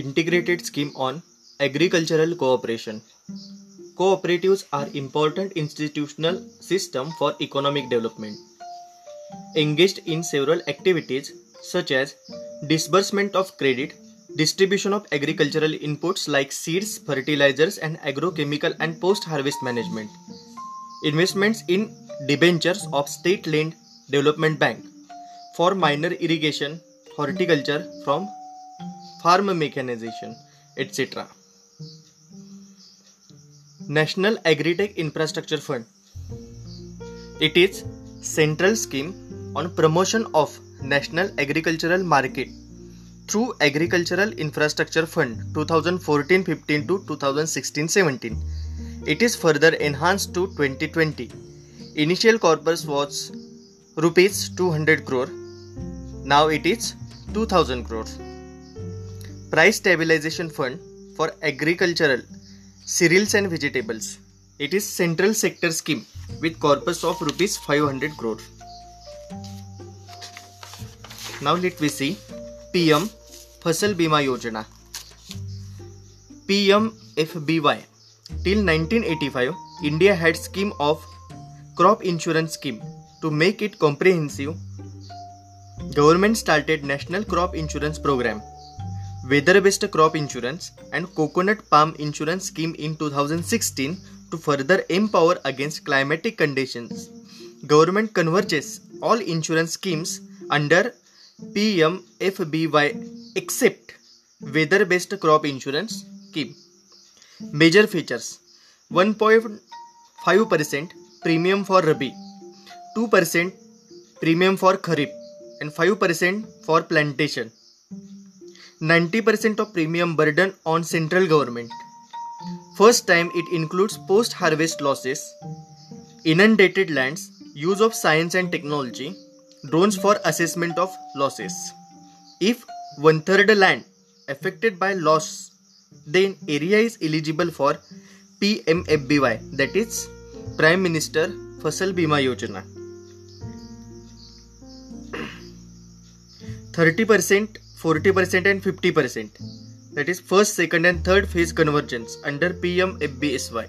integrated scheme on agricultural cooperation. Cooperatives are important institutional system for economic development. Engaged in several activities such as disbursement of credit, distribution of agricultural inputs like seeds, fertilizers and agrochemical and post-harvest management. Investments in debentures of state land development bank for minor irrigation, horticulture from farm mechanization etcetera national agritech infrastructure fund. It is central scheme on promotion of national agricultural market through agricultural infrastructure fund 2014-15 to 2016-17 it is further enhance to 2020 initial corpus was rupees two hundred crore now it is two thousand crores Price Stabilization Fund for Agricultural Cereals and Vegetables. It is central sector scheme with corpus of rupees 500 crore. Now let we see PM Fasal Bima Yojana. PMFBY. Till 1985, India had scheme of crop insurance scheme. To make it comprehensive, government started National Crop Insurance Program, weather-based crop insurance and coconut palm insurance scheme in 2016 to further empower against climatic conditions. Government converges all insurance schemes under PMFBY except weather based crop insurance scheme. Major features 1.5% premium for Rabi, 2% premium for Kharif, and 5% for plantation. 90% of premium burden on central government. First time it includes post harvest losses, inundated lands, use of science and technology, drones for assessment of losses. If one third land affected by loss, then area is eligible for PMFBY, that is Prime Minister Fasal Bima Yojana. 30%, 40% and 50%. That is first, second and third phase convergence under PMFBSY.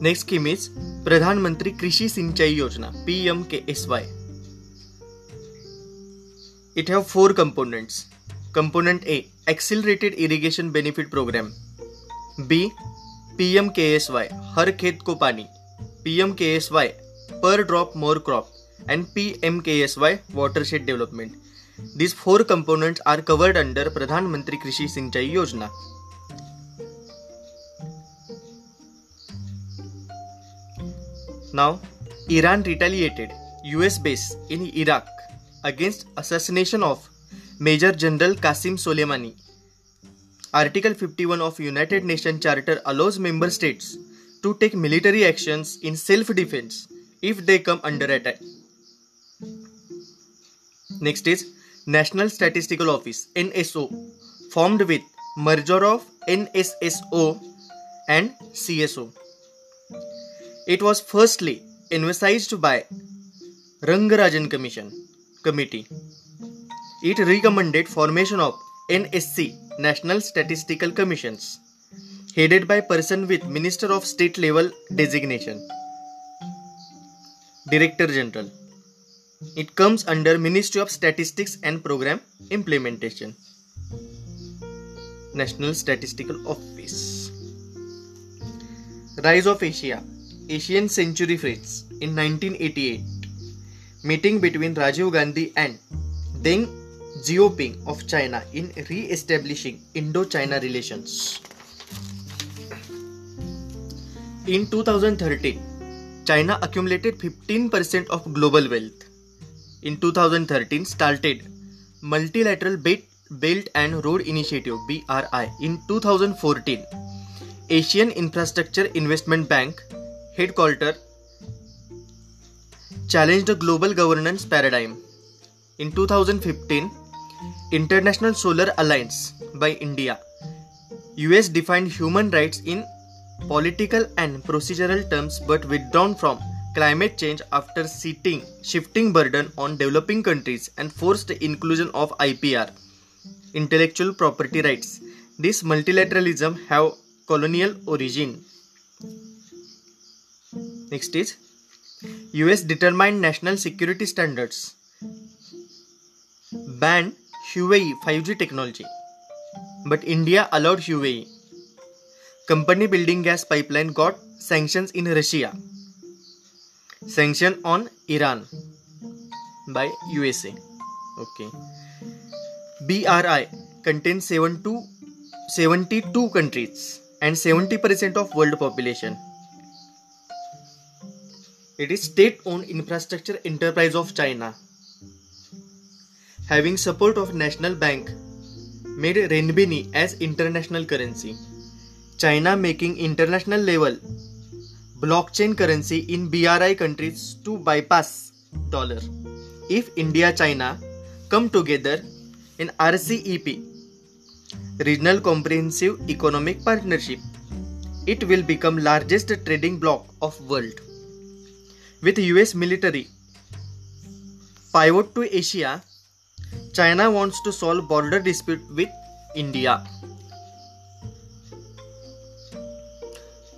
Next scheme is Pradhan Mantri Krishi Sinchai Yojana PMKSY. It have four components. Component A Accelerated Irrigation Benefit Program. B PMKSY Har Khet Ko Pani. PMKSY Per Drop More Crop and PMKSY Watershed Development. These four components are covered under Pradhan Mantri Krishi Sinchai Yojana. Now, Iran retaliated US base in Iraq against assassination of Major General Qasim Soleimani. Article 51 of United Nations Charter allows member states to take military actions in self-defense if they come under attack. Next is National Statistical Office NSO formed with merger of NSSO and CSO. It was firstly emphasized by Rangarajan Commission Committee. It recommended formation of NSC National Statistical Commissions headed by person with Minister of State level designation Director General. It comes under Ministry of Statistics and Program Implementation. National Statistical Office. Rise of Asia. Asian Century Friends in 1988. Meeting between Rajiv Gandhi and Deng Xiaoping of China in re-establishing Indo-China relations. In 2013, China accumulated 15% of global wealth. In 2013, started Multilateral Belt and Road Initiative (BRI). In 2014, Asian Infrastructure Investment Bank headquarter challenged the global governance paradigm. In 2015, International Solar Alliance by India, US defined human rights in political and procedural terms but withdrawn from climate change after seating, shifting burden on developing countries and forced inclusion of IPR, intellectual property rights. This multilateralism have colonial origin. Next is US determined national security standards. Banned Huawei 5G technology. But India allowed Huawei. Company building gas pipeline got sanctions in Russia. Sanction on Iran by USA. Okay. BRI contains 72 72 countries and 70% of world population. It is state-owned infrastructure enterprise of China. Having support of National Bank made renminbi as international currency. China making international level blockchain currency in BRI countries to bypass dollar. If India China come together in RCEP regional comprehensive economic partnership it will become largest trading bloc of world with US military pivot to Asia China wants to solve border dispute with India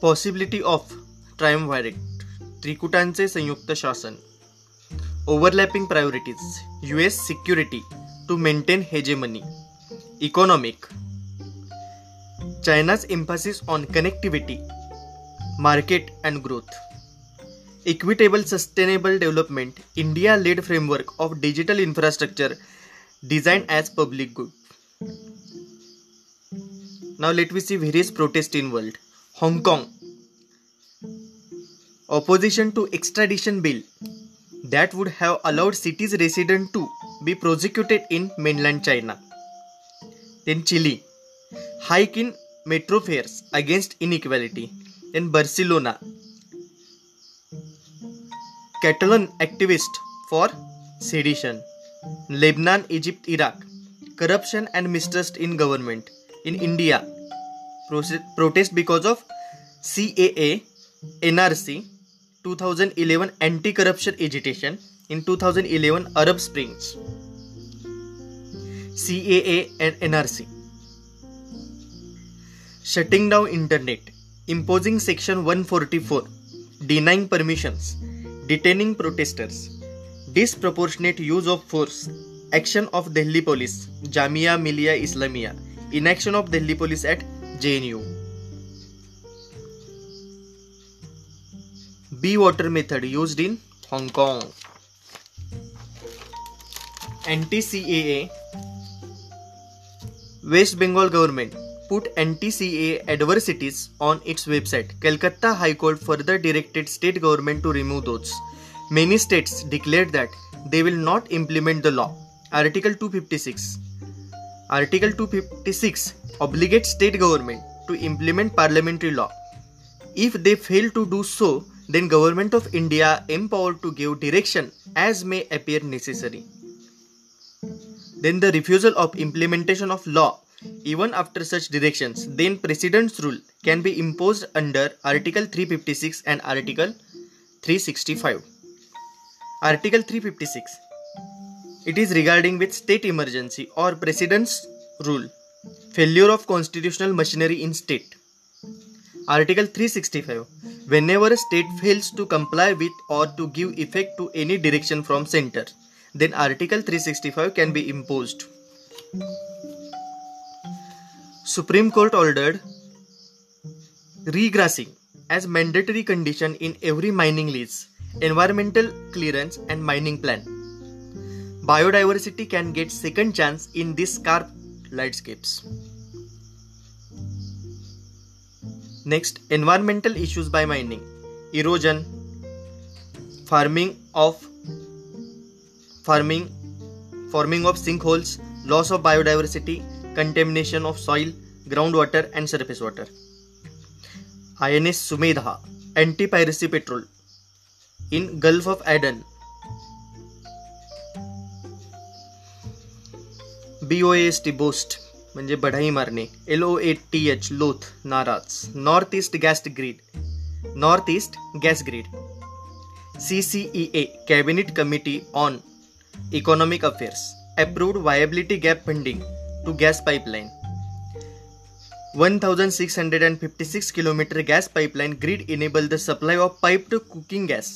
possibility of triumvirate त्रिकुटांचे संयुक्त शासन. Overlapping priorities U S security to maintain hegemony economic China's emphasis on connectivity market and growth equitable sustainable development India lead framework of digital infrastructure design as public good now let we see various protest in world हाँगकाँग opposition to extradition bill that would have allowed cities resident to be prosecuted in mainland China. Then Chile, hike in metro fares against inequality. Then Barcelona, Catalan activist for sedition. Lebanon, Egypt, Iraq, corruption and mistrust in government. In India, protest because of CAA, NRC, 2011 anti-corruption agitation in 2011 Arab Springs CAA and NRC shutting down internet imposing section 144 denying permissions detaining protesters disproportionate use of force action of Delhi police Jamia Millia Islamia inaction of Delhi police at JNU Be water method used in Hong Kong. Anti-CAA West Bengal government put anti-CAA adversities on its website. Calcutta High Court further directed state government to remove those. Many states declared that they will not implement the law. Article 256 Article 256 obligates state government to implement parliamentary law. If they fail to do so, then government of India empowered to give direction as may appear necessary. Then the refusal of implementation of law even after such directions, then President's rule can be imposed under Article 356 and Article 365. Article 356 It is regarding with state emergency or President's rule, failure of constitutional machinery in state. Article 365 Whenever a state fails to comply with or to give effect to any direction from center, then Article 365 can be imposed. Supreme Court ordered regrassing as mandatory condition in every mining lease, environmental clearance and mining plan. Biodiversity can get second chance in these scarp landscapes. Next, environmental issues by mining, erosion, farming of farming, forming of sinkholes, loss of biodiversity, contamination of soil, groundwater and surface water. INS Sumedha, anti-piracy patrol in Gulf of Aden. BOAST boast म्हणजे बढाई मारणे. L O A T H loath, नाराज़. North east gas grid north east gas grid C C E A cabinet committee on economic affairs approved viability gap funding to gas pipeline one thousand six hundred and fifty six kilometer gas pipeline grid enable the supply of pipe to cooking gas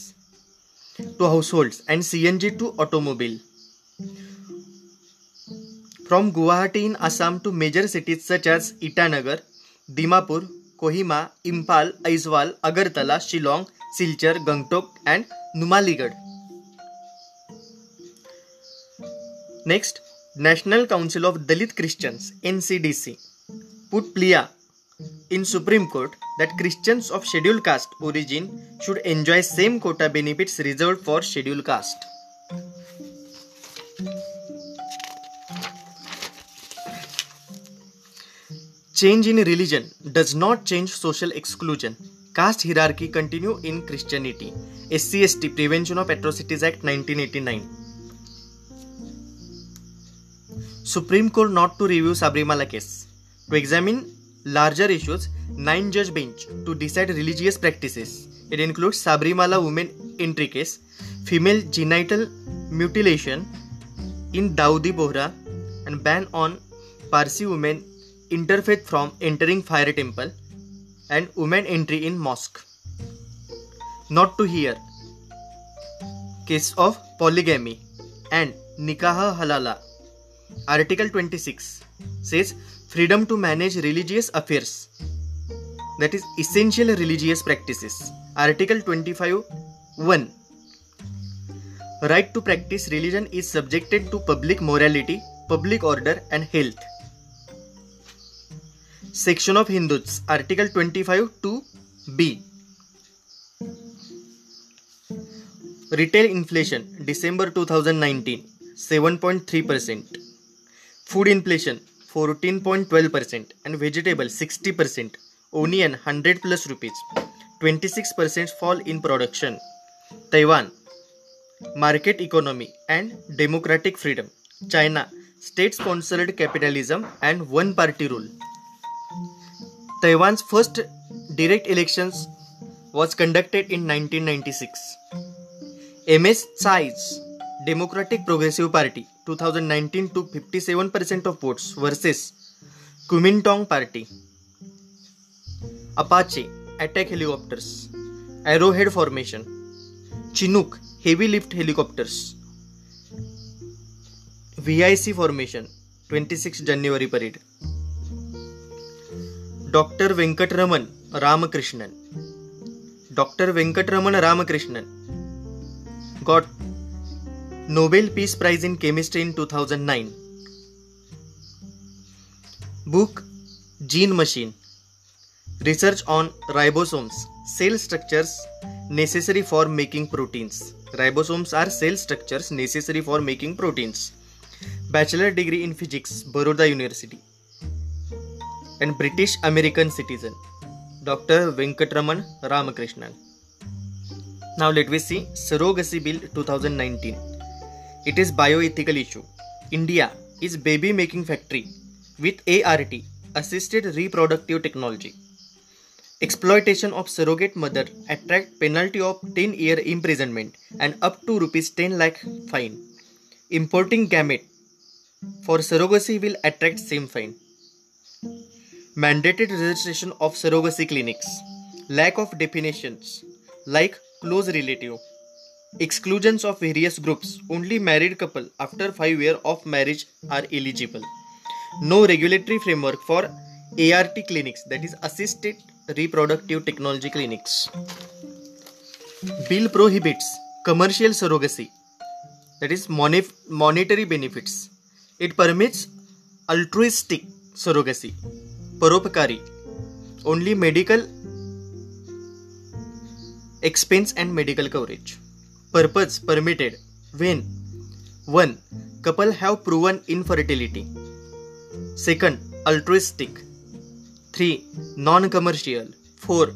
to households and C N G to automobile From Guwahati in Assam to major cities such as Itanagar, Dimapur, Kohima, Imphal, Aizawl, Agartala, Shillong, Silchar, Gangtok and Numaligarh. Next, National Council of Dalit Christians NCDC put plea in Supreme Court that Christians of scheduled caste origin should enjoy same quota benefits reserved for scheduled caste. Change in religion does not change social exclusion. Caste hierarchy continue in Christianity. SCST Prevention of Atrocities Act 1989. Supreme Court not to review Sabarimala case. To examine larger issues, nine judge bench to decide religious practices. It includes Sabarimala women entry case, female genital mutilation in Dawoodi Bohra, and ban on Parsi women interfaith from entering fire temple and women entry in mosque. Not to hear. Case of polygamy and nikah halala. Article 26 says freedom to manage religious affairs. That is essential religious practices. Article 25 1 right to practice religion is subjected to public morality public order and health section of hindus article 25 2 b retail inflation december 2019 7.3% food inflation 14.12% and vegetable 60%, onion 100 plus rupees, 26% fall in production. Taiwan market economy and democratic freedom. China state sponsored capitalism and one party rule. Taiwan's first direct elections was conducted in 1996. MS Tsai's Democratic Progressive Party 2019 took 57% of votes versus Kuomintang Party. Apache attack helicopters, Arrowhead formation, Chinook heavy lift helicopters, VIC formation 26 January parade. Doctor Venkatraman Ramakrishnan. Doctor Venkatraman Ramakrishnan. Got Nobel peace prize in chemistry in 2009 book, gene machine. Research on ribosomes, cell structures necessary for making proteins. Ribosomes are cell structures necessary for making proteins. Bachelor degree in physics, Baroda university. And British American citizen, Dr. Venkatraman Ramakrishnan. Now let me see Surrogacy Bill 2019. It is bioethical issue. India is baby making factory with ART assisted reproductive technology. Exploitation of surrogate mother attract penalty of 10 year imprisonment and up to rupees 10 lakh fine. Importing gamete for surrogacy will attract same fine. Mandated registration of surrogacy clinics. Lack of definitions like close relative Exclusions of various groups. Only married couple after 5 years of marriage are eligible. No regulatory framework for ART clinics that is assisted reproductive technology clinics. Bill prohibits commercial surrogacy that is monetary benefits. It permits altruistic surrogacy, paropakari, only medical expense and medical coverage purpose permitted when 1. Couple have proven infertility. Second, altruistic. 3. Non commercial. 4.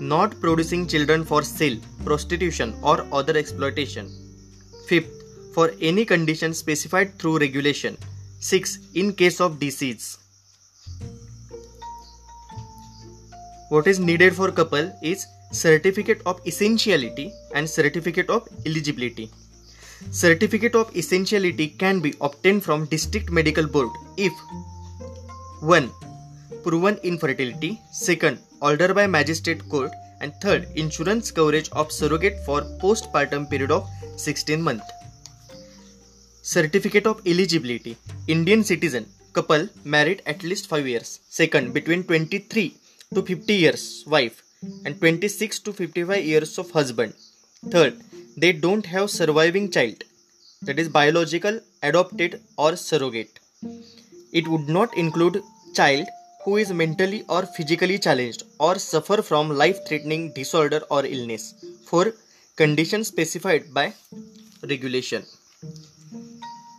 Not producing children for sale, prostitution, or other exploitation. 5th, for any condition specified through regulation. 6. In case of disease. What is needed for couple is certificate of essentiality and certificate of eligibility. Certificate of essentiality can be obtained from district medical board if 1 proven infertility second order by magistrate court and third insurance coverage of surrogate for postpartum period of 16 months. Certificate of eligibility. Indian citizen couple married at least 5 years. Second between 23 to 50 years wife and 26 to 55 years of husband. Third, they don't have surviving child that is biological, adopted or surrogate. It would not include child who is mentally or physically challenged or suffer from life-threatening disorder or illness for conditions specified by regulation.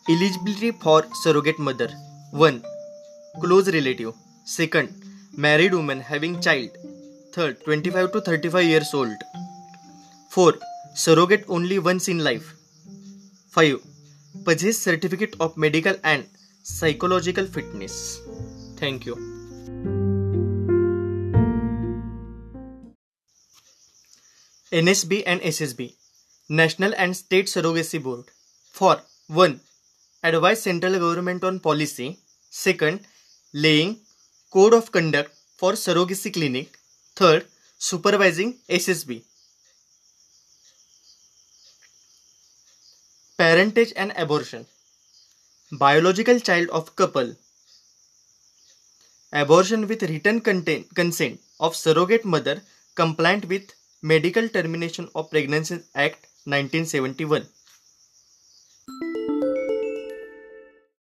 Eligibility for surrogate mother 1. Close relative. Second, married woman having child Third, 25 to 35 years old. 4. Surrogate only once in life. 5. Possess certificate of medical and psychological fitness. Thank you. NSB and SSB National and State Surrogacy Board for 1. Advise central government on policy. Second, laying code of conduct for surrogacy clinic third supervising S SSB parentage and abortion biological child of couple abortion with return consent of surrogate mother compliant with medical termination of pregnancy act 1971